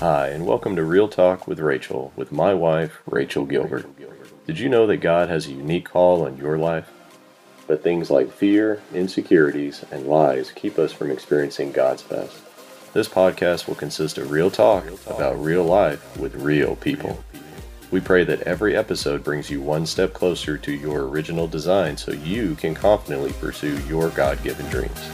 Hi, and welcome to Real Talk with Rachel with my wife, Rachel Gilbert. Did you know that God has a unique call on your life? But things like fear, insecurities, and lies keep us from experiencing God's best. This podcast will consist of real talk about real life with real people. We pray that every episode brings you one step closer to your original design so you can confidently pursue your God given dreams.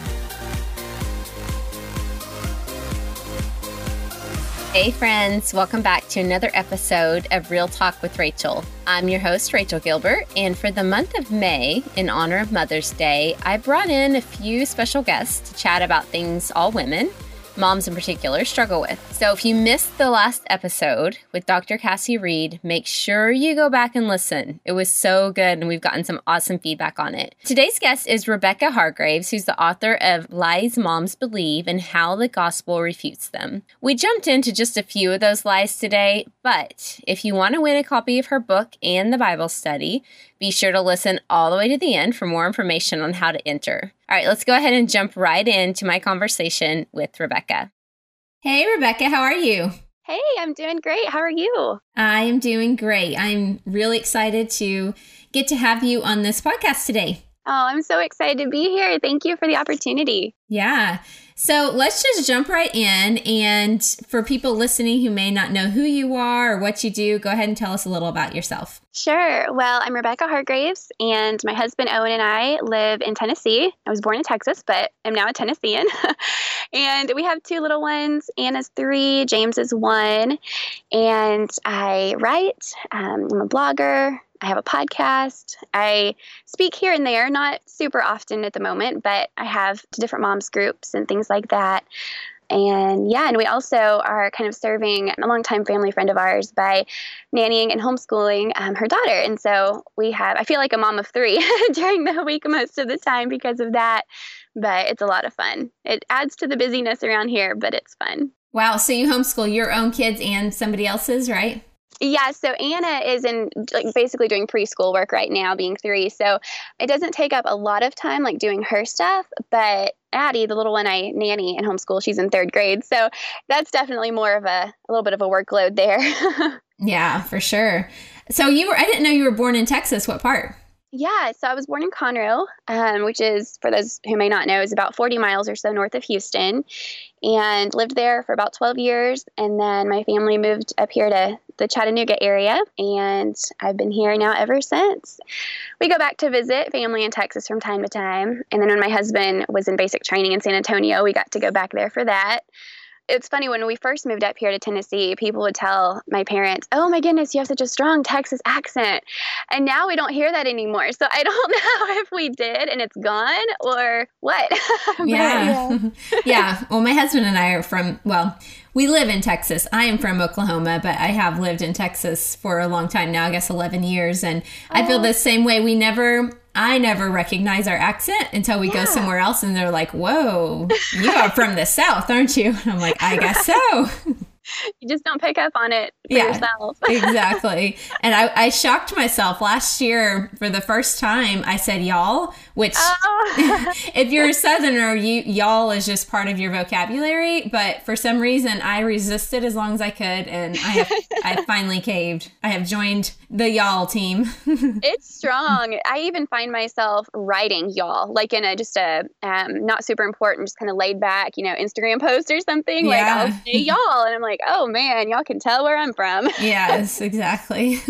Hey, friends, welcome back to another episode of Real Talk with Rachel. I'm your host, Rachel Gilbert, and for the month of May, in honor of Mother's Day, I brought in a few special guests to chat about things all women moms in particular struggle with. So if you missed the last episode with Dr. Cassie Reed, make sure you go back and listen. It was so good and we've gotten some awesome feedback on it. Today's guest is Rebecca Hargraves, who's the author of Lies Moms Believe and How the Gospel Refutes Them. We jumped into just a few of those lies today, but if you want to win a copy of her book and the Bible study, be sure to listen all the way to the end for more information on how to enter. All right, let's go ahead and jump right into my conversation with Rebecca. Hey, Rebecca, how are you? Hey, I'm doing great. How are you? I am doing great. I'm really excited to get to have you on this podcast today. Oh, I'm so excited to be here. Thank you for the opportunity. Yeah. So let's just jump right in. And for people listening who may not know who you are or what you do, go ahead and tell us a little about yourself. Sure. Well, I'm Rebecca Hargraves, and my husband Owen and I live in Tennessee. I was born in Texas, but I'm now a Tennessean. and we have two little ones. Anna's three, James is one. And I write, um, I'm a blogger, I have a podcast. I speak here and there, not super often at the moment, but I have different moms groups and things like that. And yeah, and we also are kind of serving a longtime family friend of ours by nannying and homeschooling um, her daughter. And so we have, I feel like a mom of three during the week most of the time because of that. But it's a lot of fun. It adds to the busyness around here, but it's fun. Wow. So you homeschool your own kids and somebody else's, right? Yeah, so Anna is in like basically doing preschool work right now, being three. So it doesn't take up a lot of time, like doing her stuff. But Addie, the little one I nanny and homeschool, she's in third grade. So that's definitely more of a, a little bit of a workload there. yeah, for sure. So you were, I didn't know you were born in Texas. What part? Yeah, so I was born in Conroe, um, which is, for those who may not know, is about 40 miles or so north of Houston, and lived there for about 12 years. And then my family moved up here to the Chattanooga area, and I've been here now ever since. We go back to visit family in Texas from time to time. And then when my husband was in basic training in San Antonio, we got to go back there for that it's funny when we first moved up here to Tennessee, people would tell my parents, "Oh my goodness, you have such a strong Texas accent," and now we don't hear that anymore. So I don't know if we did and it's gone or what. yeah, yeah. yeah. Well, my husband and I are from well, we live in Texas. I am from Oklahoma, but I have lived in Texas for a long time now, I guess 11 years. And I feel oh. the same way. We never I never recognize our accent until we yeah. go somewhere else and they're like, whoa, you are from the South, aren't you? And I'm like, I guess so. you just don't pick up on it for yeah, yourself. exactly. And I, I, shocked myself last year for the first time. I said y'all, which oh. if you're a southerner, you y'all is just part of your vocabulary. But for some reason I resisted as long as I could and I have I finally caved. I have joined the y'all team. it's strong. I even find myself writing y'all, like in a just a um, not super important, just kind of laid back, you know, Instagram post or something. Yeah. Like I'll say y'all and I'm like, oh man, y'all can tell where I'm from. yes, exactly.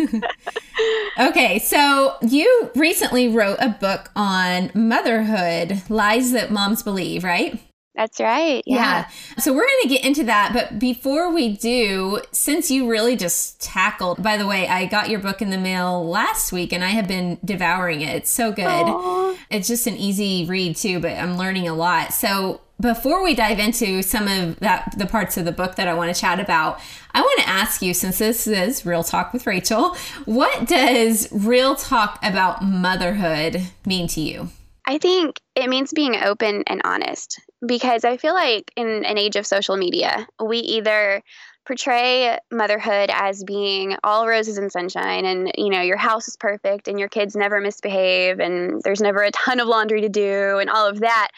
okay, so you recently wrote a book on motherhood, lies that moms believe, right? That's right. Yeah. yeah. So we're going to get into that. But before we do, since you really just tackled, by the way, I got your book in the mail last week and I have been devouring it. It's so good. Aww. It's just an easy read, too, but I'm learning a lot. So before we dive into some of that the parts of the book that I want to chat about, I want to ask you since this is Real Talk with Rachel, what does real talk about motherhood mean to you? I think it means being open and honest because I feel like in an age of social media, we either portray motherhood as being all roses and sunshine and you know your house is perfect and your kids never misbehave and there's never a ton of laundry to do and all of that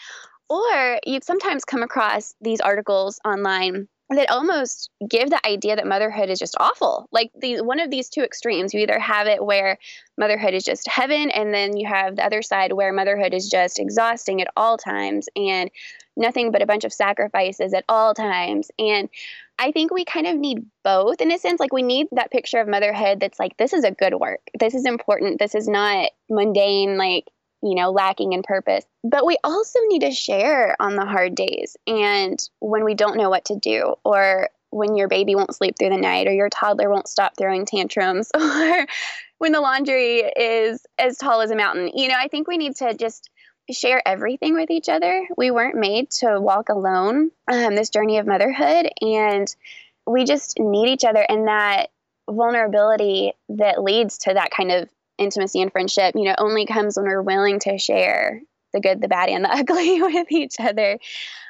or you sometimes come across these articles online that almost give the idea that motherhood is just awful. Like the one of these two extremes, you either have it where motherhood is just heaven, and then you have the other side where motherhood is just exhausting at all times and nothing but a bunch of sacrifices at all times. And I think we kind of need both in a sense. Like we need that picture of motherhood that's like, this is a good work. This is important. This is not mundane, like you know, lacking in purpose. But we also need to share on the hard days and when we don't know what to do or when your baby won't sleep through the night or your toddler won't stop throwing tantrums or when the laundry is as tall as a mountain. You know, I think we need to just share everything with each other. We weren't made to walk alone um, this journey of motherhood, and we just need each other and that vulnerability that leads to that kind of intimacy and friendship, you know, only comes when we're willing to share the good, the bad, and the ugly with each other.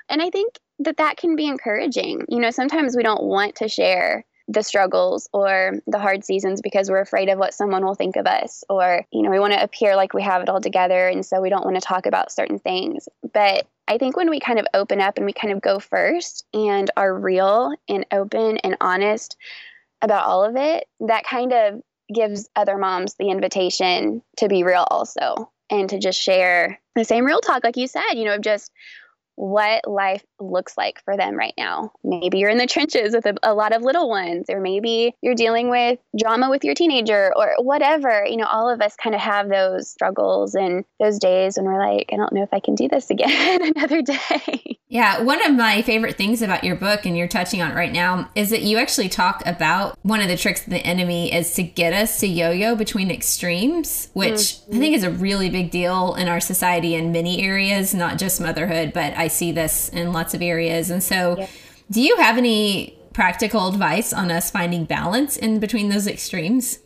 And I think that that can be encouraging. You know, sometimes we don't want to share the struggles or the hard seasons because we're afraid of what someone will think of us or you know we want to appear like we have it all together and so we don't want to talk about certain things but i think when we kind of open up and we kind of go first and are real and open and honest about all of it that kind of gives other moms the invitation to be real also and to just share the same real talk like you said you know just what life looks like for them right now. Maybe you're in the trenches with a, a, lot of little ones, or maybe you're dealing with drama with your teenager, or whatever. You know, all of us kind of have those struggles and those days when we're like, I don't know if I can do this again another day. Yeah, one of my favorite things about your book, and you're touching on it right now, is that you actually talk about one of the tricks of the enemy is to get us to yo yo between extremes, which mm-hmm. I think is a really big deal in our society in many areas, not just motherhood, but I see this in lots of areas. And so, yeah. do you have any practical advice on us finding balance in between those extremes?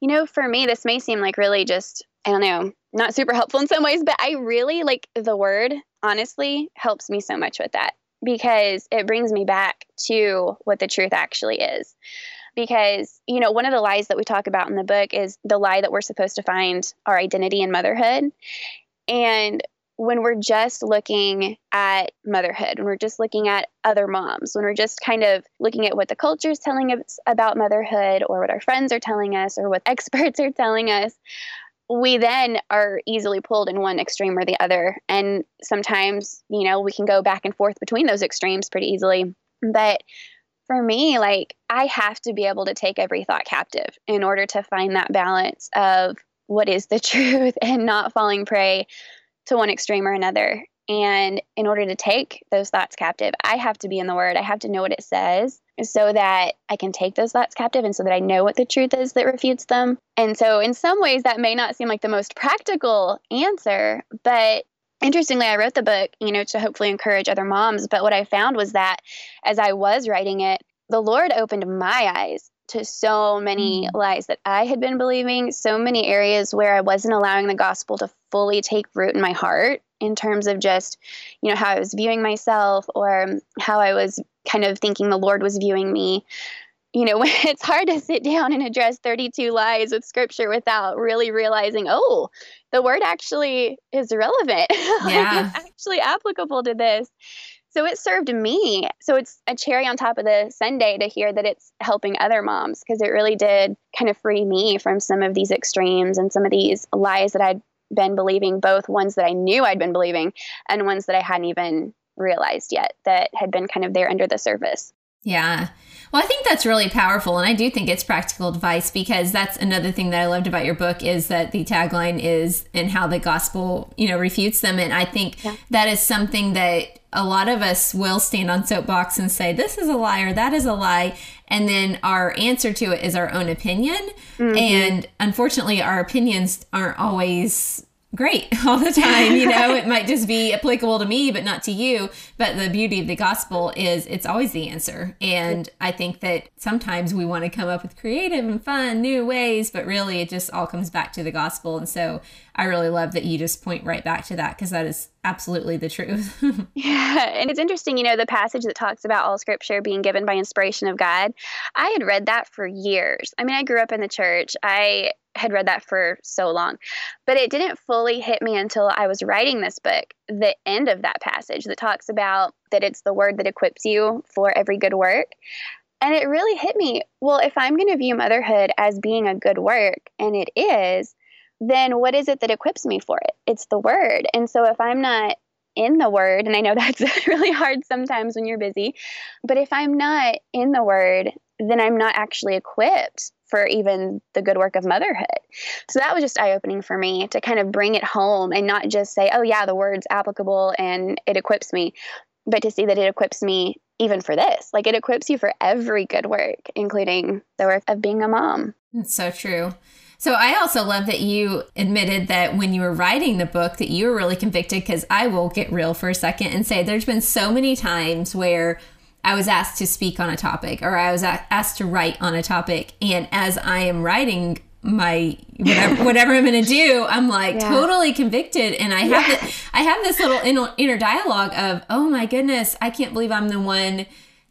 You know, for me, this may seem like really just, I don't know, not super helpful in some ways, but I really like the word, honestly, helps me so much with that because it brings me back to what the truth actually is. Because, you know, one of the lies that we talk about in the book is the lie that we're supposed to find our identity in motherhood. And when we're just looking at motherhood, when we're just looking at other moms, when we're just kind of looking at what the culture is telling us about motherhood or what our friends are telling us or what experts are telling us, we then are easily pulled in one extreme or the other. And sometimes, you know, we can go back and forth between those extremes pretty easily. But for me, like, I have to be able to take every thought captive in order to find that balance of what is the truth and not falling prey to one extreme or another. And in order to take those thoughts captive, I have to be in the Word. I have to know what it says so that I can take those thoughts captive and so that I know what the truth is that refutes them. And so, in some ways, that may not seem like the most practical answer, but interestingly, I wrote the book, you know, to hopefully encourage other moms. But what I found was that as I was writing it, the Lord opened my eyes to so many mm. lies that I had been believing, so many areas where I wasn't allowing the gospel to fully take root in my heart in terms of just, you know, how I was viewing myself or how I was kind of thinking the Lord was viewing me. You know, it's hard to sit down and address 32 lies with scripture without really realizing, oh, the word actually is relevant. Yeah. like it's actually applicable to this. So it served me. So it's a cherry on top of the sundae to hear that it's helping other moms because it really did kind of free me from some of these extremes and some of these lies that I'd been believing, both ones that I knew I'd been believing and ones that I hadn't even realized yet that had been kind of there under the surface. Yeah. Well, I think that's really powerful. And I do think it's practical advice because that's another thing that I loved about your book is that the tagline is and how the gospel, you know, refutes them. And I think yeah. that is something that a lot of us will stand on soapbox and say, this is a lie or that is a lie. And then our answer to it is our own opinion. Mm-hmm. And unfortunately, our opinions aren't always great all the time. You know, it might just be applicable to me, but not to you. But the beauty of the gospel is it's always the answer. And I think that sometimes we want to come up with creative and fun, new ways, but really it just all comes back to the gospel. And so I really love that you just point right back to that because that is absolutely the truth. yeah. And it's interesting, you know, the passage that talks about all scripture being given by inspiration of God. I had read that for years. I mean, I grew up in the church. I had read that for so long, but it didn't fully hit me until I was writing this book. The end of that passage that talks about that it's the word that equips you for every good work. And it really hit me. Well, if I'm going to view motherhood as being a good work, and it is, then what is it that equips me for it? It's the word. And so if I'm not in the word, and I know that's really hard sometimes when you're busy, but if I'm not in the word, then I'm not actually equipped for even the good work of motherhood. So that was just eye opening for me to kind of bring it home and not just say, oh, yeah, the word's applicable and it equips me, but to see that it equips me even for this. Like it equips you for every good work, including the work of being a mom. It's so true. So I also love that you admitted that when you were writing the book that you were really convicted because I will get real for a second and say there's been so many times where I was asked to speak on a topic or I was asked to write on a topic and as I am writing my whatever, whatever I'm going to do, I'm like yeah. totally convicted, and I have yeah. the, I have this little inner, inner dialogue of, oh my goodness, I can't believe I'm the one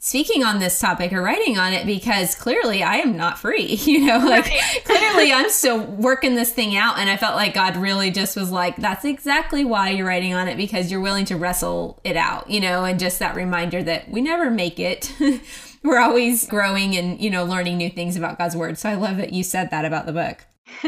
speaking on this topic or writing on it because clearly I am not free. You know, like right. clearly I'm still working this thing out. And I felt like God really just was like, that's exactly why you're writing on it because you're willing to wrestle it out, you know, and just that reminder that we never make it. We're always growing and, you know, learning new things about God's word. So I love that you said that about the book.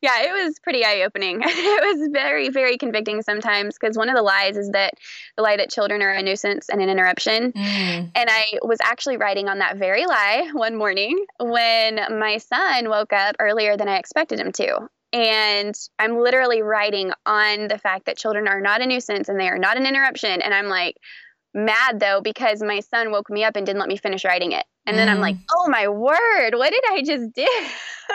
yeah, it was pretty eye opening. it was very, very convicting sometimes because one of the lies is that the lie that children are a nuisance and an interruption. Mm. And I was actually writing on that very lie one morning when my son woke up earlier than I expected him to. And I'm literally writing on the fact that children are not a nuisance and they are not an interruption. And I'm like, mad though because my son woke me up and didn't let me finish writing it. And then I'm like, mm. oh my word, what did I just do?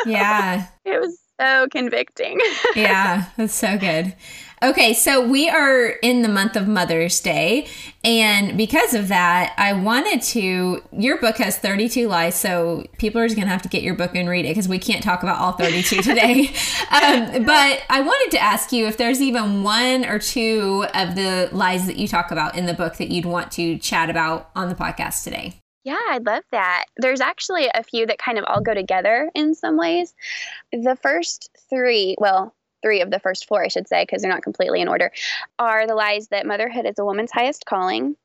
Yeah. it was so convicting. yeah, that's so good. Okay, so we are in the month of Mother's Day. And because of that, I wanted to. Your book has 32 lies, so people are just going to have to get your book and read it because we can't talk about all 32 today. um, but I wanted to ask you if there's even one or two of the lies that you talk about in the book that you'd want to chat about on the podcast today. Yeah, I'd love that. There's actually a few that kind of all go together in some ways. The first three, well, three of the first four, I should say, because they're not completely in order, are the lies that motherhood is a woman's highest calling,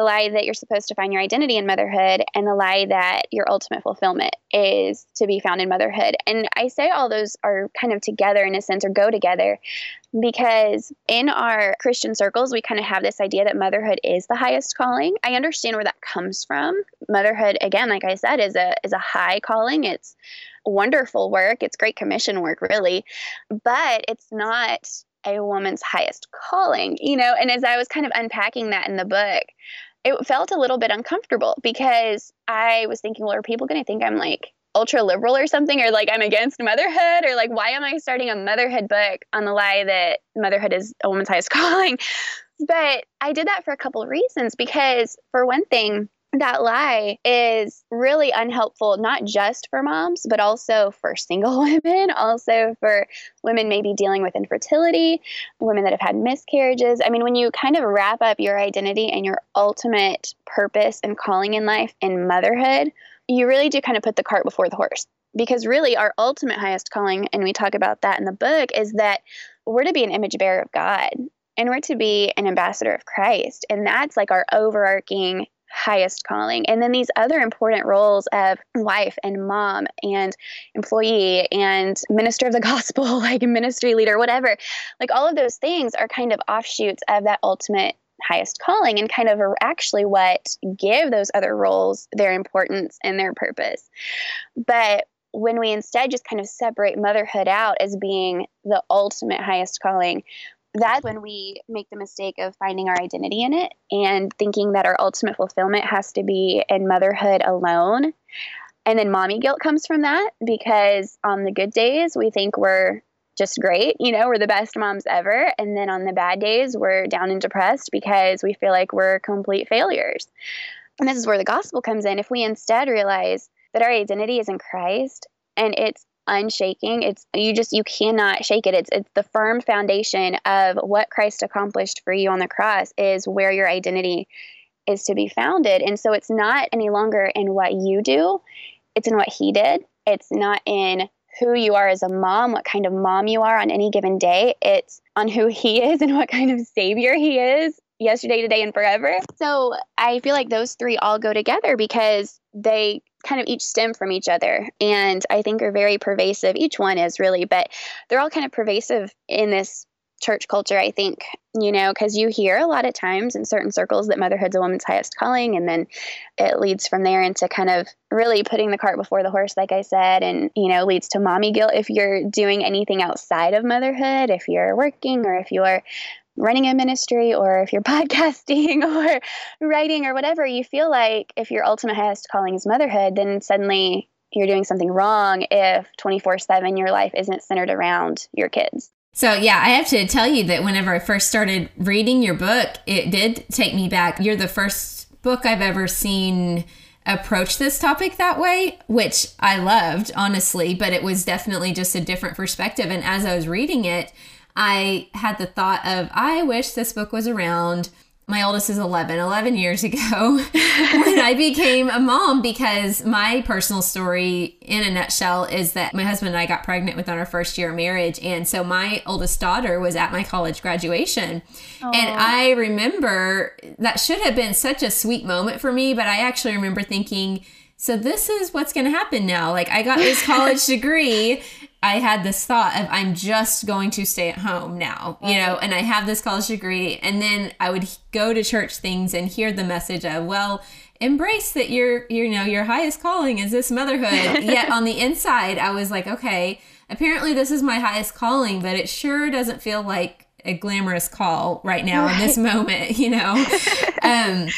the lie that you're supposed to find your identity in motherhood, and the lie that your ultimate fulfillment is to be found in motherhood. And I say all those are kind of together in a sense or go together because in our Christian circles, we kind of have this idea that motherhood is the highest calling. I understand where that comes from. Motherhood, again, like I said, is a is a high calling. It's wonderful work. It's great commission work, really, but it's not a woman's highest calling, you know. And as I was kind of unpacking that in the book, it felt a little bit uncomfortable because I was thinking, well, are people going to think I'm like ultra liberal or something, or like I'm against motherhood, or like why am I starting a motherhood book on the lie that motherhood is a woman's highest calling? But I did that for a couple of reasons because, for one thing, that lie is really unhelpful, not just for moms, but also for single women, also for women maybe dealing with infertility, women that have had miscarriages. I mean, when you kind of wrap up your identity and your ultimate purpose and calling in life in motherhood, you really do kind of put the cart before the horse. Because really, our ultimate highest calling, and we talk about that in the book, is that we're to be an image bearer of God and we're to be an ambassador of Christ. And that's like our overarching highest calling. And then these other important roles of wife and mom and employee and minister of the gospel, like ministry leader, whatever, like all of those things are kind of offshoots of that ultimate highest calling and kind of are actually what give those other roles their importance and their purpose. But when we instead just kind of separate motherhood out as being the ultimate highest calling, that's when we make the mistake of finding our identity in it and thinking that our ultimate fulfillment has to be in motherhood alone. And then mommy guilt comes from that because on the good days, we think we're just great. You know, we're the best moms ever. And then on the bad days, we're down and depressed because we feel like we're complete failures. And this is where the gospel comes in. If we instead realize that our identity is in Christ and it's unshaking. It's you just you cannot shake it. It's it's the firm foundation of what Christ accomplished for you on the cross is where your identity is to be founded. And so it's not any longer in what you do, it's in what he did. It's not in who you are as a mom, what kind of mom you are on any given day. It's on who he is and what kind of savior he is yesterday, today, and forever. So I feel like those three all go together because they kind of each stem from each other and I think are very pervasive. Each one is really, but they're all kind of pervasive in this church culture, I think, you know, because you hear a lot of times in certain circles that motherhood's a woman's highest calling. And then it leads from there into kind of really putting the cart before the horse, like I said, and, you know, leads to mommy guilt if you're doing anything outside of motherhood, if you're working or if you're running a ministry or if you're podcasting or writing or whatever, you feel like if your ultimate highest calling is motherhood, then suddenly you're doing something wrong if 24 7 your life isn't centered around your kids. So, yeah, I have to tell you that whenever I first started reading your book, it did take me back. You're the first book I've ever seen approach this topic that way, which I loved, honestly, but it was definitely just a different perspective. And as I was reading it, I had the thought of, I wish this book was around my oldest is 11 11 years ago when i became a mom because my personal story in a nutshell is that my husband and i got pregnant within our first year of marriage and so my oldest daughter was at my college graduation Aww. and i remember that should have been such a sweet moment for me but i actually remember thinking so this is what's going to happen now like i got this college degree I had this thought of I'm just going to stay at home now, you know, and I have this college degree. And then I would go to church things and hear the message of, well, embrace that your, you know, your highest calling is this motherhood. Yet on the inside, I was like, okay, apparently this is my highest calling, but it sure doesn't feel like a glamorous call right now right. in this moment, you know? um,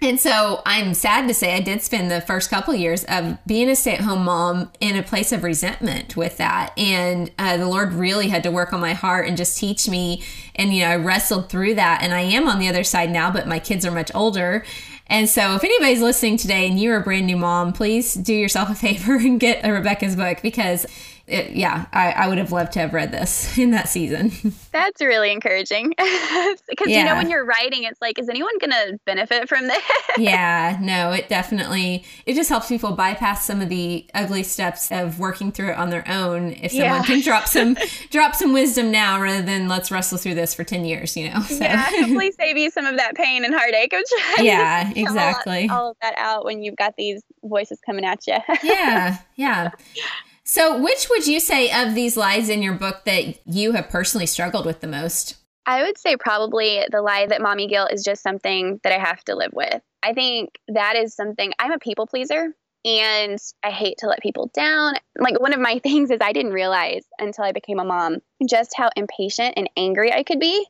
and so I'm sad to say I did spend the first couple of years of being a stay at home mom in a place of resentment with that. And uh, the Lord really had to work on my heart and just teach me. And, you know, I wrestled through that. And I am on the other side now, but my kids are much older. And so, if anybody's listening today and you're a brand new mom, please do yourself a favor and get a Rebecca's book because it, yeah, I, I, would have loved to have read this in that season. That's really encouraging because yeah. you know when you're writing, it's like, is anyone going to benefit from this? yeah, no, it definitely it just helps people bypass some of the ugly steps of working through it on their own. If someone yeah. can drop some drop some wisdom now rather than let's wrestle through this for ten years, you know. So. Yeah, hopefully save you some of that pain and heartache of trying. Yeah, exactly. All, all of that out when you've got these voices coming at you. yeah, yeah. So, which would you say of these lies in your book that you have personally struggled with the most? I would say probably the lie that mommy guilt is just something that I have to live with. I think that is something I'm a people pleaser and I hate to let people down. Like one of my things is I didn't realize until I became a mom just how impatient and angry I could be.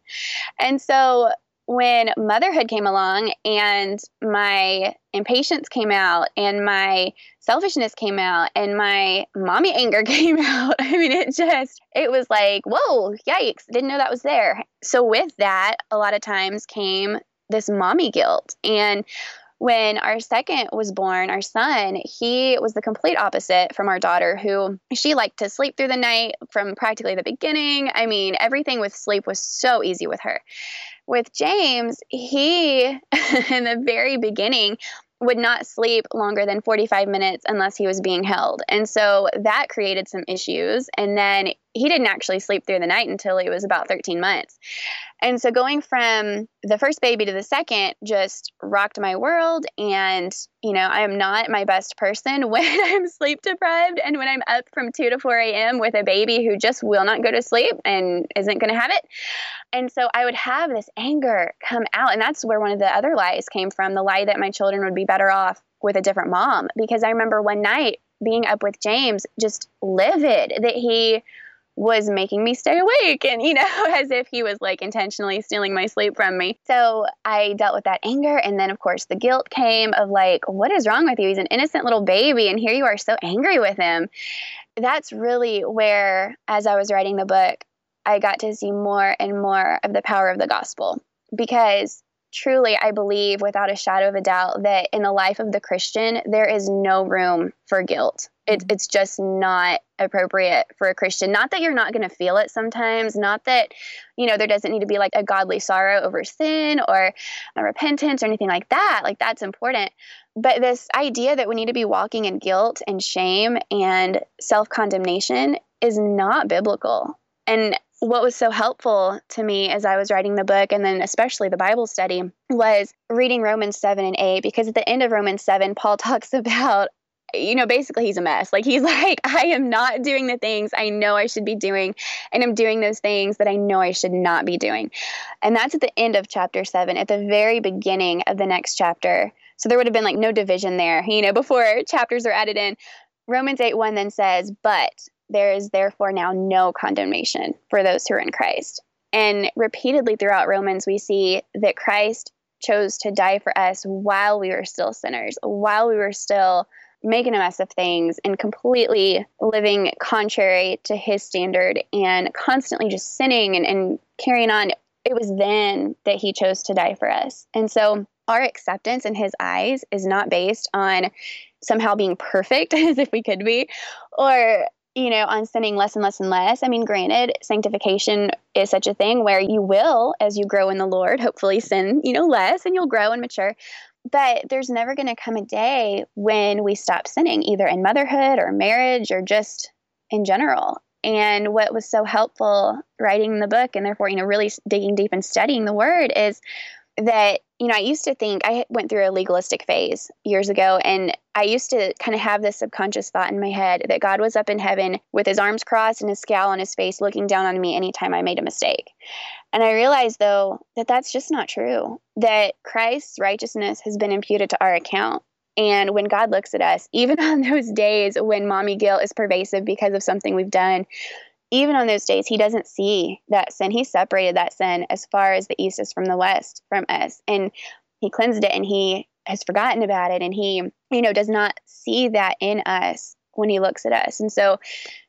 And so when motherhood came along and my impatience came out and my selfishness came out and my mommy anger came out i mean it just it was like whoa yikes didn't know that was there. So with that a lot of times came this mommy guilt. And when our second was born, our son, he was the complete opposite from our daughter, who she liked to sleep through the night from practically the beginning. I mean, everything with sleep was so easy with her with James, he, in the very beginning, would not sleep longer than 45 minutes unless he was being held. And so that created some issues. And then he didn't actually sleep through the night until he was about 13 months. And so going from the first baby to the second just rocked my world. And, you know, I am not my best person when I'm sleep deprived and when I'm up from 2 to 4 a.m. with a baby who just will not go to sleep and isn't going to have it. And so I would have this anger come out. And that's where one of the other lies came from the lie that my children would be better off with a different mom. Because I remember one night being up with James, just livid that he was making me stay awake and you know as if he was like intentionally stealing my sleep from me. So i dealt with that anger and then of course the guilt came of like what is wrong with you? He's an innocent little baby and here you are so angry with him. That's really where as i was writing the book i got to see more and more of the power of the gospel. Because truly i believe without a shadow of a doubt that in the life of the christian there is no room for guilt It, it's just not appropriate for a Christian. Not that you're not going to feel it sometimes, not that, you know, there doesn't need to be like a godly sorrow over sin or a repentance or anything like that. Like that's important. But this idea that we need to be walking in guilt and shame and self condemnation is not biblical. And what was so helpful to me as I was writing the book and then especially the Bible study was reading Romans 7 and 8 because at the end of Romans 7 Paul talks about you know basically he's a mess like he's like I am not doing the things I know I should be doing and I'm doing those things that I know I should not be doing. And that's at the end of chapter 7 at the very beginning of the next chapter. So there would have been like no division there, you know, before chapters are added in. Romans 8 1 then says, But there is therefore now no condemnation for those who are in Christ. And repeatedly throughout Romans, we see that Christ chose to die for us while we were still sinners, while we were still making a mess of things and completely living contrary to his standard and constantly just sinning and, and carrying on. It was then that he chose to die for us. And so our acceptance in his eyes is not based on somehow being perfect as if we could be or you know, on sinning less and less and less. I mean, granted, sanctification is such a thing where you will, as you grow in the Lord, hopefully sin, you know, less and you'll grow and mature. But there's never going to come a day when we stop sinning, either in motherhood or marriage or just in general. And what was so helpful writing the book and therefore, you know, really digging deep and studying the word is that you know, I used to think I went through a legalistic phase years ago, and I used to kind of have this subconscious thought in my head that God was up in heaven with his arms crossed and his scowl on his face looking down on me anytime I made a mistake. And I realized, though, that that's just not true, that Christ's righteousness has been imputed to our account. And when God looks at us, even on those days when mommy guilt is pervasive because of something we've done, even on those days, he doesn't see that sin. He separated that sin as far as the east is from the west from us. And he cleansed it and he has forgotten about it. And he, you know, does not see that in us when he looks at us. And so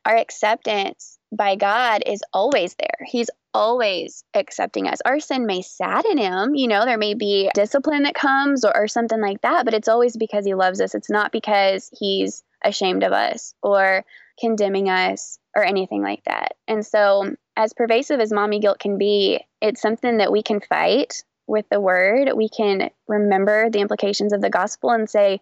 our acceptance by God is always there. He's always accepting us. Our sin may sadden him, you know, there may be discipline that comes or, or something like that, but it's always because he loves us. It's not because he's ashamed of us or condemning us or anything like that. And so, as pervasive as mommy guilt can be, it's something that we can fight with the word. We can remember the implications of the gospel and say,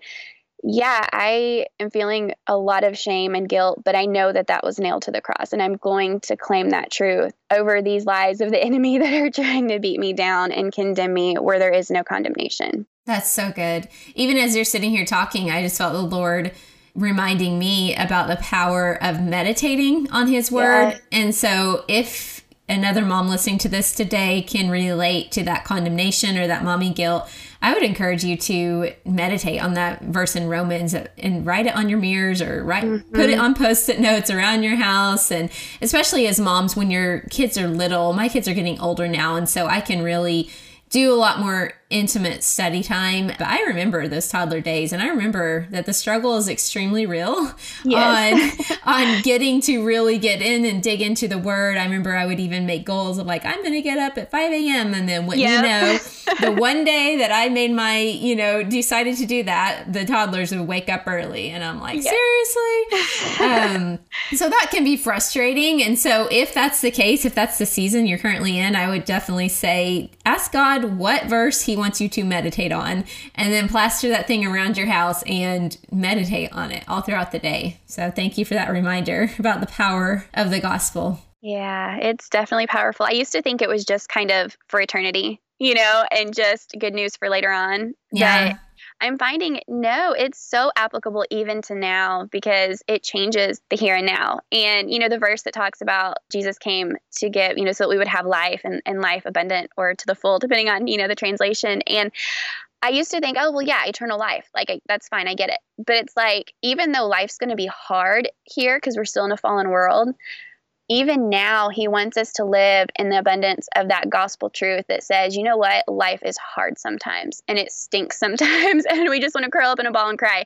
yeah, I am feeling a lot of shame and guilt, but I know that that was nailed to the cross, and I'm going to claim that truth over these lies of the enemy that are trying to beat me down and condemn me where there is no condemnation. That's so good. Even as you're sitting here talking, I just felt the Lord reminding me about the power of meditating on his word. Yeah. And so if another mom listening to this today can relate to that condemnation or that mommy guilt, I would encourage you to meditate on that verse in Romans and write it on your mirrors or write mm-hmm. put it on post-it notes around your house and especially as moms when your kids are little. My kids are getting older now and so I can really do a lot more intimate study time. But I remember those toddler days, and I remember that the struggle is extremely real yes. on on getting to really get in and dig into the word. I remember I would even make goals of like I'm going to get up at 5 a.m. and then what yep. you know, the one day that I made my you know decided to do that, the toddlers would wake up early, and I'm like yep. seriously. um, so that can be frustrating, and so if that's the case, if that's the season you're currently in, I would definitely say ask God what verse He wants you to meditate on, and then plaster that thing around your house and meditate on it all throughout the day. So, thank you for that reminder about the power of the gospel. Yeah, it's definitely powerful. I used to think it was just kind of for eternity, you know, and just good news for later on. Yeah. But I'm finding no, it's so applicable even to now because it changes the here and now. And, you know, the verse that talks about Jesus came to give, you know, so that we would have life and, and life abundant or to the full, depending on, you know, the translation. And I used to think, oh, well, yeah, eternal life. Like, I, that's fine. I get it. But it's like, even though life's going to be hard here because we're still in a fallen world, even now he wants us to live in the abundance of that gospel truth that says you know what? Life is hard sometimes and it stinks sometimes and we just want to curl up in a ball and cry.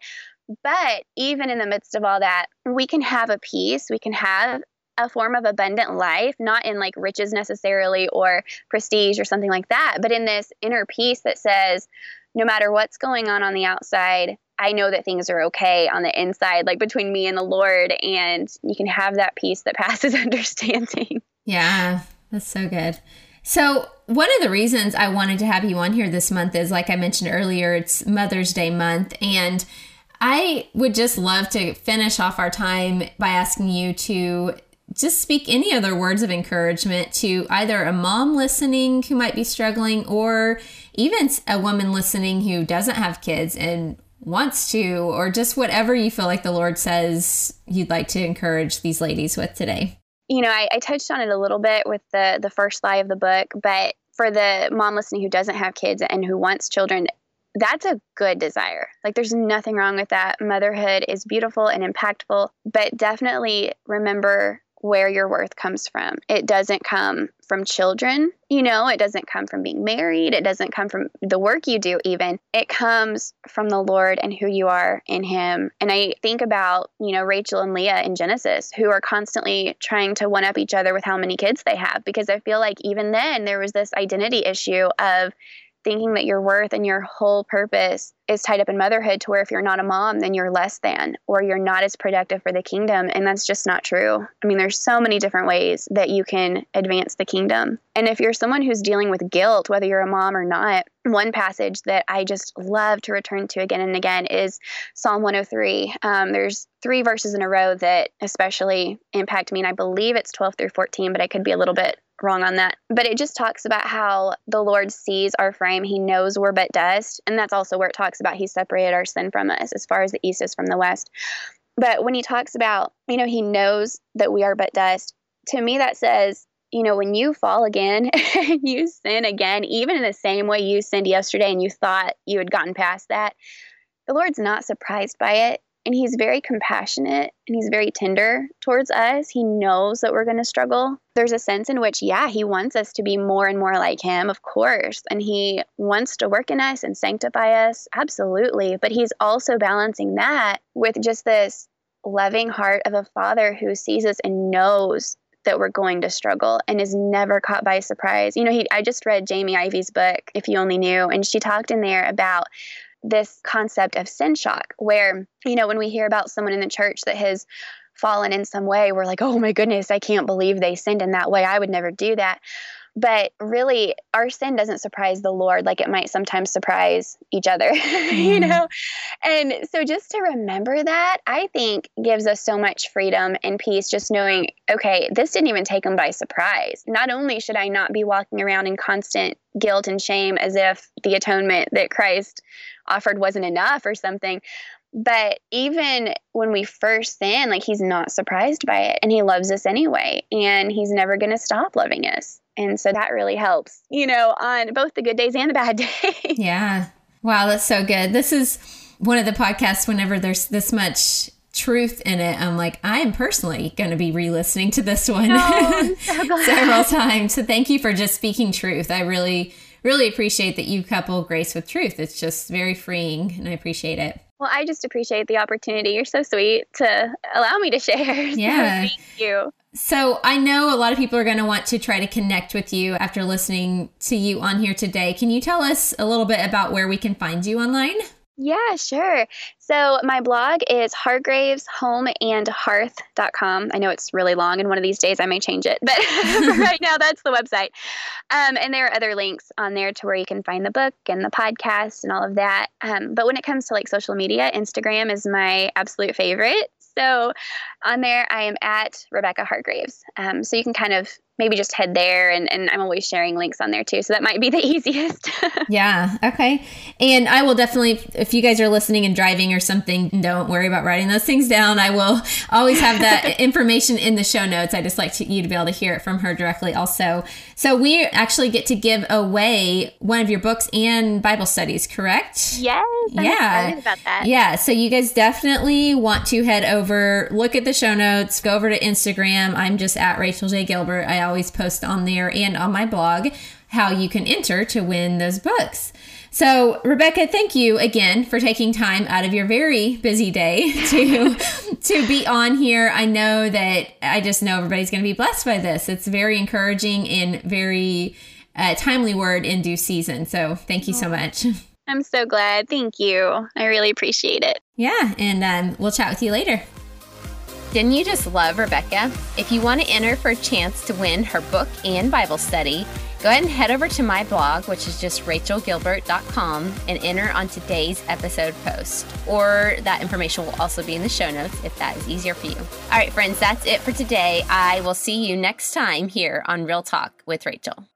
But even in the midst of all that we can have a peace. We can have a form of abundant life not in like riches necessarily or prestige or something like that but in this inner peace that says no matter what's going on on the outside I know that things are okay on the inside, like between me and the Lord, and you can have that peace that passes understanding. Yeah, that's so good. So, one of the reasons I wanted to have you on here this month is, like I mentioned earlier, it's Mother's Day month. And I would just love to finish off our time by asking you to just speak any other words of encouragement to either a mom listening who might be struggling or even a woman listening who doesn't have kids and wants to, or just whatever you feel like the Lord says you'd like to encourage these ladies with today. You know, I, I touched on it a little bit with the the first lie of the book, but for the mom listening who doesn't have kids and who wants children, that's a good desire. Like, there's nothing wrong with that. Motherhood is beautiful and impactful, but definitely remember where your worth comes from. It doesn't come from children, you know, it doesn't come from being married, it doesn't come from the work you do, even. It comes from the Lord and who you are in Him. And I think about, you know, Rachel and Leah in Genesis, who are constantly trying to one up each other with how many kids they have, because I feel like even then there was this identity issue of thinking that your worth and your whole purpose is tied up in motherhood to where if you're not a mom then you're less than or you're not as productive for the kingdom and that's just not true. I mean there's so many different ways that you can advance the kingdom. And if you're someone who's dealing with guilt whether you're a mom or not one passage that i just love to return to again and again is psalm 103 um, there's three verses in a row that especially impact me and i believe it's 12 through 14 but i could be a little bit wrong on that. But it just talks about how the Lord sees our frame. He knows we're but dust. And that's also where it talks about He separated our sin from us as far as the east is from the west. But when He talks about, you know, He knows that we are but dust, to me that says, you know, when you fall again, you sin again, even in the same way you sinned yesterday and you thought you had gotten past that, the Lord's not surprised by it and he's very compassionate and he's very tender towards us. He knows that we're going to struggle. There's a sense in which, yeah, he wants us to be more and more like him, of course, and he wants to work in us and sanctify us, absolutely. But he's also balancing that with just this loving heart of a father who sees us and knows that we're going to struggle and is never caught by surprise. You know, he I just read Jamie Ivey's book, If You Only Knew, and she talked in there about this concept of sin shock, where, you know, when we hear about someone in the church that has fallen in some way, we're like, oh my goodness, I can't believe they sinned in that way. I would never do that. But really, our sin doesn't surprise the Lord like it might sometimes surprise each other, mm. you know? And so just to remember that, I think gives us so much freedom and peace just knowing, okay, this didn't even take him by surprise. Not only should I not be walking around in constant guilt and shame as if the atonement that Christ offered wasn't enough or something, but even when we first sin, like he's not surprised by it and he loves us anyway. And he's never going to stop loving us. And so that really helps, you know, on both the good days and the bad days. Yeah. Wow, that's so good. This is one of the podcasts whenever there's this much truth in it. I'm like, I'm personally going to be re listening to this one oh, so several times. So thank you for just speaking truth. I really, really appreciate that you couple grace with truth. It's just very freeing and I appreciate it. Well, I just appreciate the opportunity. You're so sweet to allow me to share. Yeah. So thank you. So I know a lot of people are going to want to try to connect with you after listening to you on here today. Can you tell us a little bit about where we can find you online? Yeah, sure. So my blog is hargraveshomeandhearth.com. I know it's really long, and one of these days I may change it, but right now that's the website. Um, and there are other links on there to where you can find the book and the podcast and all of that. Um, but when it comes to like social media, Instagram is my absolute favorite. So on there, I am at Rebecca Hargraves. Um, so you can kind of maybe just head there and, and I'm always sharing links on there too. So that might be the easiest. yeah. Okay. And I will definitely, if you guys are listening and driving or something, don't worry about writing those things down. I will always have that information in the show notes. I just like to, you to be able to hear it from her directly also. So we actually get to give away one of your books and Bible studies, correct? Yes. I'm yeah. about that. Yeah. So you guys definitely want to head over, look at the show notes, go over to Instagram. I'm just at Rachel J. Gilbert. I always post on there and on my blog how you can enter to win those books. So, Rebecca, thank you again for taking time out of your very busy day to to be on here. I know that I just know everybody's going to be blessed by this. It's very encouraging and very uh, timely word in due season. So, thank you so much. I'm so glad. Thank you. I really appreciate it. Yeah, and um, we'll chat with you later. Didn't you just love Rebecca? If you want to enter for a chance to win her book and Bible study, go ahead and head over to my blog, which is just rachelgilbert.com, and enter on today's episode post. Or that information will also be in the show notes if that is easier for you. All right, friends, that's it for today. I will see you next time here on Real Talk with Rachel.